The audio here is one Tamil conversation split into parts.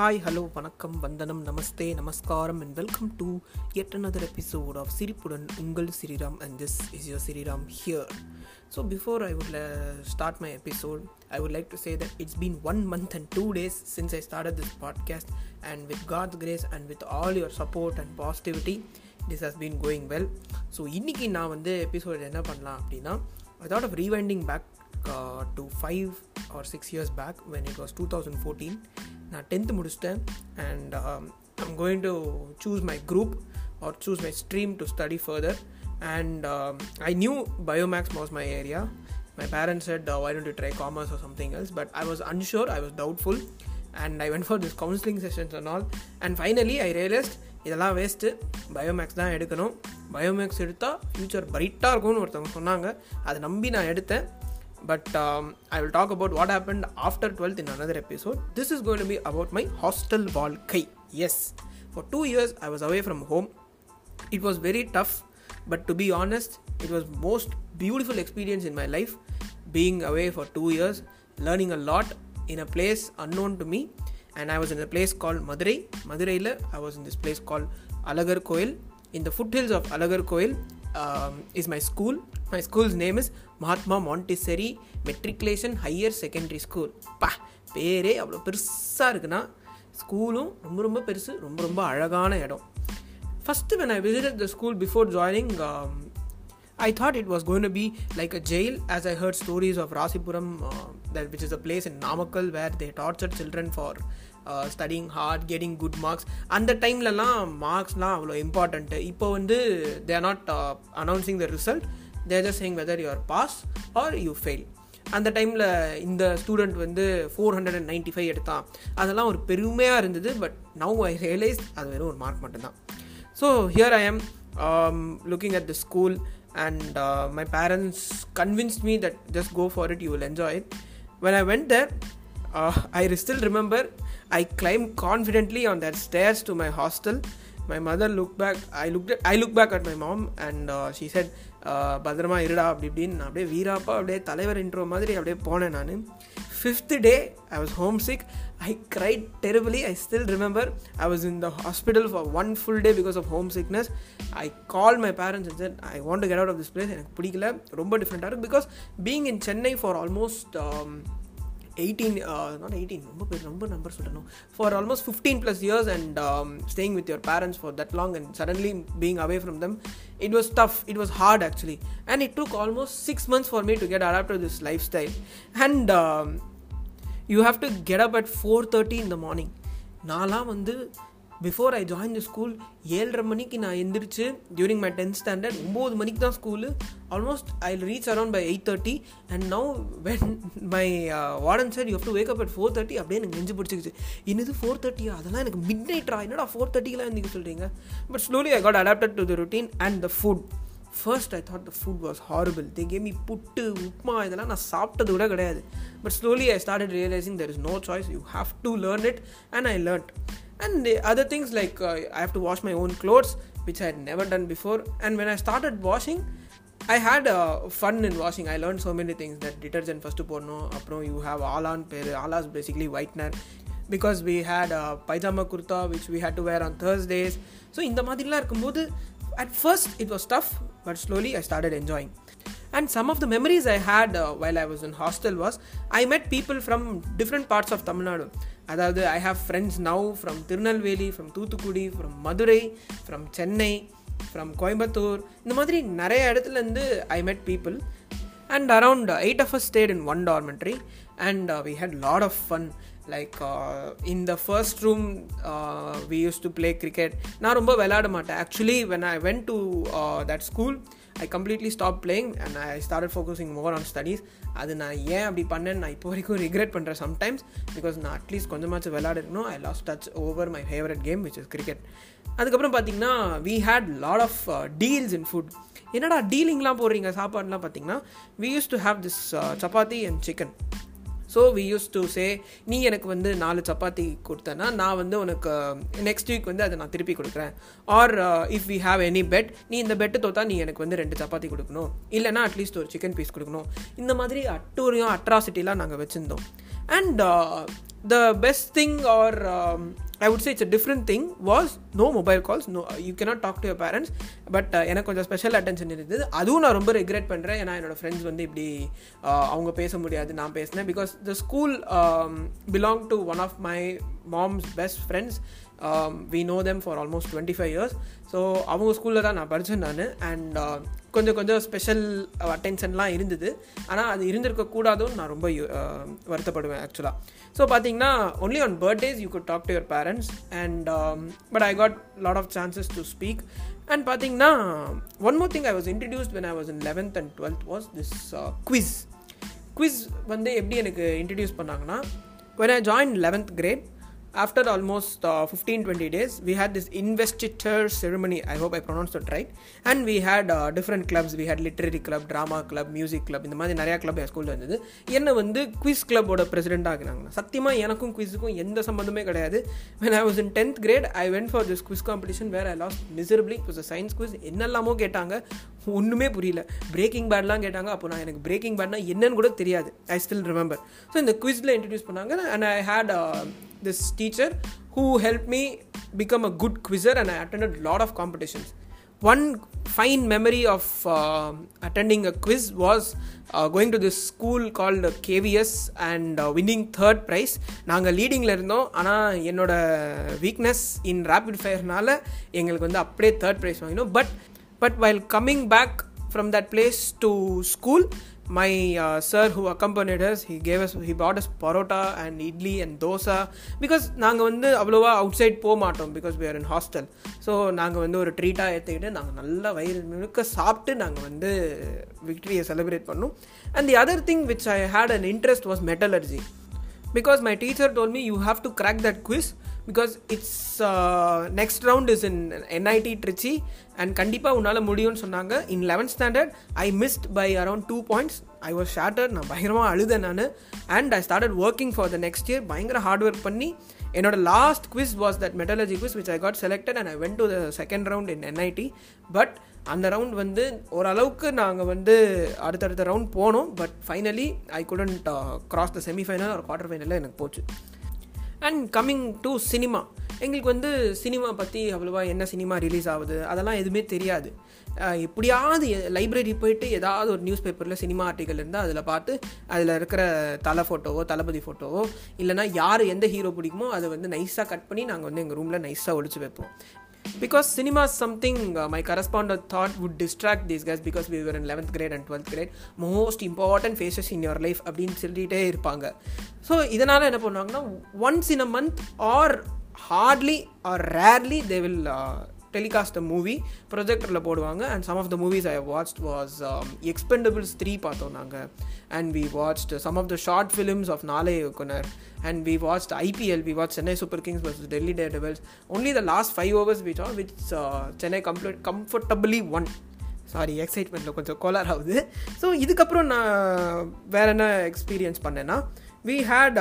Hi, hello, vanakkam, vandanam, namaste, namaskaram, and welcome to yet another episode of Siripudan Ungal Siriram, and this is your Siriram here. So, before I would uh, start my episode, I would like to say that it's been one month and two days since I started this podcast, and with God's grace and with all your support and positivity, this has been going well. So இன்றைக்கி நான் வந்து எபிசோட் என்ன பண்ணலாம் அப்படின்னா I thought of rewinding back uh, to five or six years back when it was two thousand fourteen நான் டென்த்து முடிச்சிட்டேன். And I'm going to choose my group or choose my stream to study further and I knew biomaths was my area my parents said I don't don't you try commerce or something else? But i was I i was doubtful. And i went for this counseling sessions and all. And finally இதெல்லாம் வேஸ்ட்டு பயோமேக்ஸ் தான் எடுக்கணும். பயோமேக்ஸ் எடுத்தால் ஃப்யூச்சர் பிரைட்டாக இருக்கும்னு ஒருத்தவங்க சொன்னாங்க. அதை நம்பி நான் எடுத்தேன். but um, I will talk about what happened after 12th in another episode. This is going to be about my hostel Valkai. Yes, for two years I was away from home. It was very tough, but to be honest, it was most beautiful experience in my life. Being away for two years, learning a lot in a place unknown to me, and I was in a place called Madurai. Madurai, I was in this place called Alagar Koil. In the foothills of Alagar Koil, um, is my school my school's name is mahatma montessori matriculation higher secondary school பா பேரே அவ்வளோ பெருசாக இருக்குன்னா ஸ்கூலும் ரொம்ப ரொம்ப பெருசு ரொம்ப ரொம்ப அழகான இடம் first when i visited the school before joining um, i thought it was going to be like a jail as i heard stories of rasipuram uh, that which is a place in namakkal where they tortured children for studying hard getting good marks அந்த டைம்லலாம் மார்க்ஸ்லாம் அவ்வளோ இம்பார்ட்டண்ட்டு இப்போ வந்து they are not announcing the result there just saying whether you are pass or you fail அந்த டைமில் இந்த ஸ்டூடெண்ட் வந்து four hundred and ninety five எடுத்தான். அதெல்லாம் ஒரு பெருமையாக இருந்தது பட் நவ் ஐ ரியலைஸ் அது வெறும் ஒரு மார்க் மட்டும்தான். So here I am looking at the school and my parents convinced me that just go for it you will enjoy it when I went I I still remember I still remember I climbed confidently on that stairs to my hostel. My mother looked back. I looked at I looked back at my mom, and uh, she said, uh, "பத்திரமா இருடா அப்படி இப்படின்னு. நான் அப்படியே வீராப்பா அப்படியே தலைவர் இன்ட்ரோ மாதிரி அப்படியே போனேன் நான். Fifth day I was homesick I cried terribly I still remember I was in the hospital for one full day because of homesickness I call my parents and said I want to get out of this place எனக்கு பிடிக்கல. ரொம்ப டிஃப்ரெண்ட்டாக இருக்குது because being in Chennai for almost eighteen not eighteen ரொம்ப பேர் ரொம்ப நம்பர் சொல்லணும் for almost fifteen plus years and staying with your parents for that long and suddenly being away from them it was tough it was hard actually and it took almost six months for me to get adapt this lifestyle and you have to get up at four thirty இந்த மார்னிங் நான்லாம் வந்து before I join the school ஏழரை மணிக்கு நான் எந்திரிச்சு டியூரிங் மை டென்த் ஸ்டாண்டர்ட் ஒம்பது மணிக்கு தான் school almost I reach around by eight thirty and now when my warden sir you have to wake up at four thirty அப்படியே எனக்கு நெஞ்சு பிடிச்சிக்கிச்சு. என்னது ஃபோர் தேர்ட்டியா அதெல்லாம் எனக்கு மிட் நைட்ரா என்னடா ஃபோர் தேர்ட்டிக்கெலாம் எந்திரிக்க சொல்கிறீங்க but slowly I got adapted to the routine and the food first I thought the food was horrible they came me puttu upma இதெல்லாம் நான் சாப்பிட்டது கூட கிடையாது. But slowly I started realising there is no choice you have to learn it and I learnt and the other things like uh, i have to wash my own clothes which i had never done before and when i started washing i had uh, fun in washing i learned so many things that detergent first போடணும் அப்புறம் you have alan பேர் alas basically whitener because we had a pajama kurta which we had to wear on thursdays so இந்த மாதிரிலாம் இருக்கும்போது at first it was tough but slowly i started enjoying and some of the memories i had uh, while i was in hostel was i met people from different parts of tamil nadu அதாவது I have friends now from Tirunelveli from Thoothukudi from Madurai from Chennai from Coimbatore. இந்த மாதிரி நிறைய இடத்துலேருந்து I met people and around eight of us stayed in one dormitory and we had lot of fun like in the first room we used to play cricket நான் ரொம்ப விளையாட மாட்டேன். Actually when I went to that school I completely stop playing and I start focusing more on studies அது நான் ஏன் அப்படி பண்ணேன்னு நான் இப்போ வரைக்கும் ரிக்ரெட் பண்ணுறேன் சம்டைம்ஸ் பிகாஸ் நான் அட்லீஸ்ட் கொஞ்சமாச்சும் விளையாடிருக்கணும். I lost touch over my favourite game which is cricket அதுக்கப்புறம் பார்த்தீங்கன்னா we had lot of deals in food என்னடா டீலிங்லாம் போடுறீங்க? சாப்பாடுலாம் பார்த்தீங்கன்னா we used to have this chapati and chicken so we used to say நீ எனக்கு வந்து நாலு சப்பாத்தி கொடுத்தேன்னா நான் வந்து உனக்கு um, நெக்ஸ்ட் வீக் வந்து அதை நான் திருப்பி கொடுக்குறேன். Or if we have any bet நீ இந்த பெட்டு தோத்தா நீ எனக்கு வந்து ரெண்டு சப்பாத்தி கொடுக்கணும். இல்லைனா அட்லீஸ்ட் ஒரு சிக்கன் பீஸ் கொடுக்கணும். இந்த மாதிரி அட்டூரியம் அட்ராசிட்டிலாம் நாங்கள் வச்சுருந்தோம். And the uh, best thing or I would say it's a different thing was no mobile calls no you cannot talk to your parents but எனக்கு கொஞ்சம் ஸ்பெஷல் அட்டென்ஷன் இருந்தது. அதுவும் நான் ரொம்ப ரெக்ரெட் பண்ணுறேன் ஏன்னா என்னோட ஃப்ரெண்ட்ஸ் வந்து இப்படி uh, அவங்க பேச முடியாது நான் பேசினேன். Because the school belong to one of my mom's best friends we know them for almost twenty five years so அவங்க ஸ்கூலில் தான் நான் படித்தேன் நான். அண்ட் கொஞ்சம் கொஞ்சம் ஸ்பெஷல் அட்டென்ஷன்லாம் இருந்தது. ஆனால் அது இருந்திருக்கக்கூடாதுன்னு நான் ரொம்ப வருத்தப்படுவேன் ஆக்சுவலாக ஸோ பார்த்தீங்கன்னா only on birthdays you could talk to your parents and but I got lot of chances to speak and பார்த்தீங்கன்னா one more thing I was introduced when I was in eleventh and twelfth was this quiz quiz வந்து எப்படி எனக்கு இன்ட்ரடியூஸ் பண்ணாங்கன்னா when I join eleventh grade after almost fifteen twenty days days had this this investiture I hope hope i pronounced it right and we had uh, different clubs we had literary club drama club இந்த மாதிரி நிறையா கிளப் என் ஸ்கூலில் இருந்தது என்னை வந்து குவிஸ் கிளப்போட பிரசிடென்ட்டாக ஆகினாங்க சத்தியமாக எனக்கும் குவிஸுக்கும் எந்த சம்மந்தமே கிடையாது when I was in tenth grade I went for this quiz competition where I lost miserably it science quiz என்னெல்லாமோ கேட்டாங்க ஒன்றுமே புரியல பிரேக்கிங் பேட்லாம் கேட்டாங்க அப்போ நான் எனக்கு பிரேக்கிங் பேட்னா என்னன்னு கூட தெரியாது ஐ ஸ்டில் ரிமெம்பர் ஸோ இந்த குவிஸில் இன்ட்ரடியூஸ் பண்ணாங்க and I had this teacher who help me become a good quizzer and I attended lot of competitions one fine memory of uh, attending a quiz was uh, going to this school called winning third prize நாங்கள் லீடிங்கில் இருந்தோம். ஆனால் என்னோட வீக்னஸ் இன் ரேபிட் ஃபயர்னால எங்களுக்கு வந்து அப்படியே தேர்ட் ப்ரைஸ் வாங்கினோம். But but while coming back from that place to school my sir sir who accompanied us he gave bought us parotta and idli and idli because நாங்கள் வந்து அவ்வளோவா அவுட் சைட் போக மாட்டோம் because we are in hostel so நாங்கள் வந்து ஒரு ட்ரீட்டாக ஏற்றிக்கிட்டு நாங்கள் நல்லா வயிறு முழுக்க சாப்பிட்டு நாங்கள் வந்து விக்டரியை செலிப்ரேட் பண்ணோம் and the other thing which I had an interest was metallurgy because my teacher told me you have to crack that quiz because its next round is in NIT Trichy and கண்டிப்பாக உன்னால் முடியும்னு சொன்னாங்க. In eleventh standard I missed by around two points I was shattered நான் பயங்கரமாக அழுதேன் நான். And I started working for the next year பயங்கர ஹார்ட் ஒர்க் பண்ணி என்னோட last quiz was that metallurgy quiz which I got selected and I went to the second round in NIT but அந்த ரவுண்ட் வந்து ஓரளவுக்கு நாங்கள் வந்து அடுத்தடுத்த ரவுண்ட் போனோம். But finally I couldn't cross the semifinal ஒரு குவார்டர் ஃபைனலில் எனக்கு போச்சு. அண்ட் கம்மிங் டு சினிமா எங்களுக்கு வந்து சினிமா பற்றி அவ்வளோவா என்ன சினிமா ரிலீஸ் ஆகுது? அதெல்லாம் எதுவுமே தெரியாது. எப்படியாவது லைப்ரரி போயிட்டு ஏதாவது ஒரு நியூஸ் பேப்பரில் சினிமா ஆர்டிக்கல் இருந்தால் அதில் பார்த்து அதில் இருக்கிற தலை ஃபோட்டோவோ தளபதி ஃபோட்டோவோ இல்லைனா யார் எந்த ஹீரோ பிடிக்குமோ அதை வந்து நைஸாக கட் பண்ணி நாங்கள் வந்து எங்கள் ரூமில் நைஸாக ஒழிச்சு வைப்போம். Because cinema is something uh, my correspondent thought would distract these guys because we were in 11th grade and 12th grade most important phases in your life அப்படின்னு சொல்லிகிட்டே இருப்பாங்க ஸோ இதனால் என்ன பண்ணுவாங்கன்னா once in a month or hardly or rarely they will telecast the movie ப்ரொஜெக்டரில் போடுவாங்க and some of the movies I watch was Expendables three பார்த்தோம் நாங்கள் and we watch some of the short films of நாளே இயக்குனர் and we watch IPL we watch Chennai Super Kings versus Delhi day Only only the last five overs which on which Chennai complete comfortably won sorry எக்ஸைட்மெண்ட்டில் கொஞ்சம் கோலார் ஆகுது ஸோ இதுக்கப்புறம் நான் வேற என்ன எக்ஸ்பீரியன்ஸ் பண்ணேன்னா we had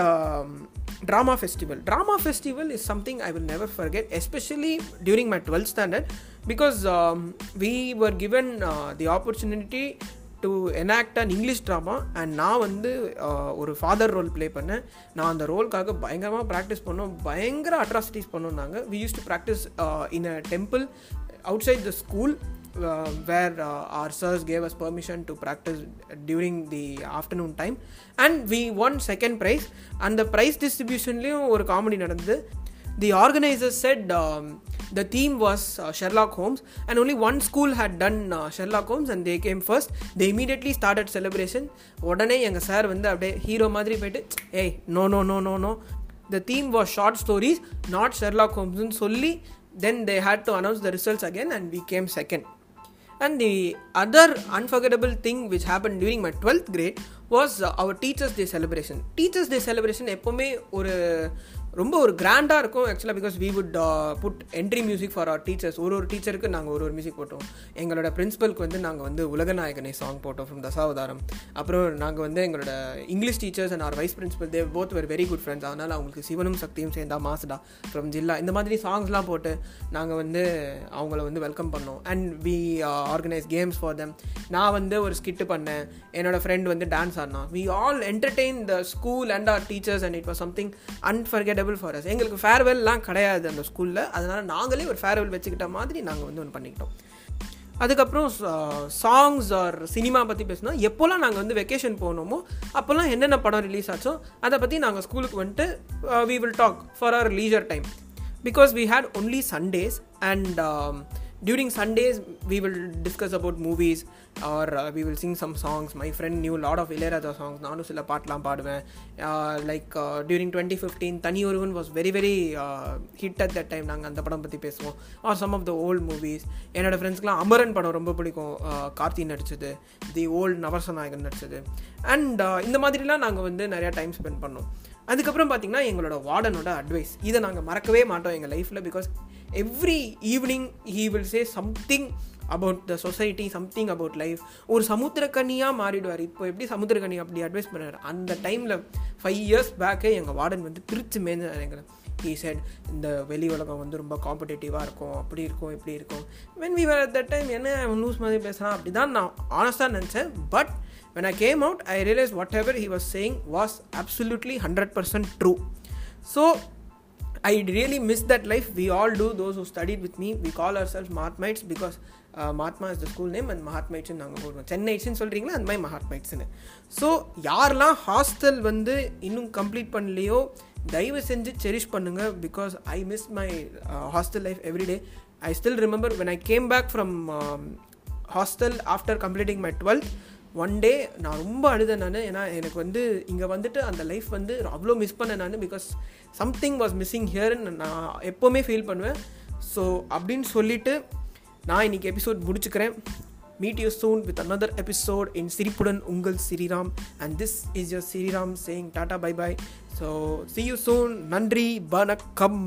drama festival drama festival is something I will never forget especially during my twelfth standard because we were given the opportunity to enact an English drama and நான் வந்து ஒரு ஃபாதர் ரோல் ப்ளே பண்ணேன். நான் அந்த ரோல்க்காக பயங்கரமாக ப்ராக்டிஸ் பண்ணோம். பயங்கர அட்ராசிட்டிஸ் பண்ணோம் நாங்கள் we use to practise in a temple outside the school Where our church gave us permission to practice during the afternoon time and we won second prize அந்த ப்ரைஸ் டிஸ்ட்ரிபியூஷன்லேயும் ஒரு காமெடி நடந்தது the organiser said the theme was uh, Sherlock Holmes, and only one school had done uh, Sherlock Holmes, and they came first. They immediately started celebration. உடனே எங்கள் சார் வந்து அப்படியே ஹீரோ மாதிரி போயிட்டு ஏய் no no no no no the theme was short stories not Sherlock ஹோம்ஸ்னு சொல்லி then they had to announce the results again and we came second And the other unforgettable thing which happened during my 12th grade was uh, our Teachers Day celebration. Teachers Day celebration எப்போவுமே ஒரு ரொம்ப ஒரு கிராண்டாக இருக்கும் ஆக்சுவலாக because we would put entry music for our teachers ஒரு ஒரு டீச்சருக்கு நாங்கள் ஒரு ஒரு மியூசிக் போட்டோம். எங்களோட பிரின்ஸிபலுக்கு வந்து நாங்கள் வந்து உலகநாயகனை சாங் போட்டோம் ஃப்ரம் தசாவதாரம். அப்புறம் நாங்கள் வந்து எங்களோட English teachers and our vice principal they both very very good friends அதனால் அவங்களுக்கு சிவனும் சக்தியும் சேர்ந்தா மாசுடா ஃப்ரம் ஜில்லா இந்த மாதிரி சாங்ஸ்லாம் போட்டு நாங்கள் வந்து அவங்கள வந்து வெல்கம் பண்ணோம். And we organise games for them நான் வந்து ஒரு ஸ்கிட்டு பண்ணேன். என்னோடய ஃப்ரெண்ட் வந்து டான்ஸ் ஆடினா. We all entertain the school and our teachers and it was something unforget unforgettable for us எங்களுக்கு ஃபேர்வெல்லாம் கிடையாது அந்த ஸ்கூலில் அதனால் நாங்களே ஒரு ஃபேர்வெல் வச்சுக்கிட்ட மாதிரி நாங்கள் வந்து ஒன்று பண்ணிக்கிட்டோம். அதுக்கப்புறம் சாங்ஸ் ஆர் சினிமா பற்றி பேசினா எப்போல்லாம் நாங்கள் வந்து வெக்கேஷன் போனோமோ அப்போல்லாம் என்னென்ன படம் ரிலீஸ் ஆச்சோ அதை பற்றி நாங்கள் ஸ்கூலுக்கு வந்துட்டு we will talk for our leisure time because we had only Sundays and during sundays we will discuss about movies or uh, we will sing some songs. My friend knew a lot of Ilaiyaraaja songs நானும் சில பாட்டெலாம் பாடுவேன் like during twenty fifteen Thani Oruvan was very very hit at that time நாங்கள் அந்த படம் பற்றி பேசுவோம். Or some of the old movies என்னோடய ஃப்ரெண்ட்ஸ்க்குலாம் அமரன் படம் ரொம்ப பிடிக்கும். Uh, கார்த்தி நடித்தது தி ஓல்டு நவரசநாயகன் நடித்தது அண்ட் uh, இந்த மாதிரிலாம் நாங்கள் வந்து நிறையா டைம் ஸ்பெண்ட் பண்ணோம். அதுக்கப்புறம் பார்த்திங்கன்னா எங்களோட வார்டனோட அட்வைஸ் இதை நாங்கள் மறக்கவே மாட்டோம் எங்கள் லைஃப்பில் because every evening he will say something about the society something about life ஒரு சமுத்திரக்கண்ணியாக மாறிடுவார். இப்போ எப்படி சமுத்திரக்கண்ணி அப்படி அட்வைஸ் பண்ணுறாரு அந்த டைமில் ஃபைவ் இயர்ஸ் பேக்கே எங்கள் வார்டன் வந்து பிரித்து மேய்ந்து எங்களை. ஹீ செட் இந்த வெளி உலகம் வந்து ரொம்ப காம்படேட்டிவாக இருக்கும். அப்படி இருக்கும் இப்படி இருக்கும். When we were that time என்ன நியூஸ் மாதிரி பேசுகிறான் அப்படி தான் நான் ஆனஸ்டாக நினச்சேன். But when I came out I realise whatever he was saying was absolutely hundred percent true so I really miss that life we all to those who studied with me we call our Mahatmites Mahatmites because Mahatma is the school name and Mahatmites நாங்கள் போடுவோம். சென்னைட்ஸ்னு சொல்கிறீங்களா அந்த மாதிரி மகாத்மைட்ஸ்னு ஸோ யாரெல்லாம் ஹாஸ்டல் வந்து இன்னும் கம்ப்ளீட் பண்ணலையோ தயவு செஞ்சு செரிஷ் பண்ணுங்க because I miss my hostel life everyday I still remember when I came back from hostel after completing my twelfth one day நான் ரொம்ப அழுதேன் நான். ஏன்னா எனக்கு வந்து இங்கே வந்துட்டு அந்த லைஃப் வந்து அவ்வளோ மிஸ் பண்ணேன் நான் பிகாஸ் சம்திங் வாஸ் மிஸ்ஸிங் ஹியர்னு நான் எப்போவுமே ஃபீல் பண்ணுவேன். ஸோ அப்படின்னு சொல்லிவிட்டு நான் இன்றைக்கி எபிசோட் முடிச்சுக்கிறேன். Meet you soon with another episode in சிரிப்புடன் உங்கள் Sriram and this is your Sriram saying tata bye bye so see you soon நன்றி வணக்கம்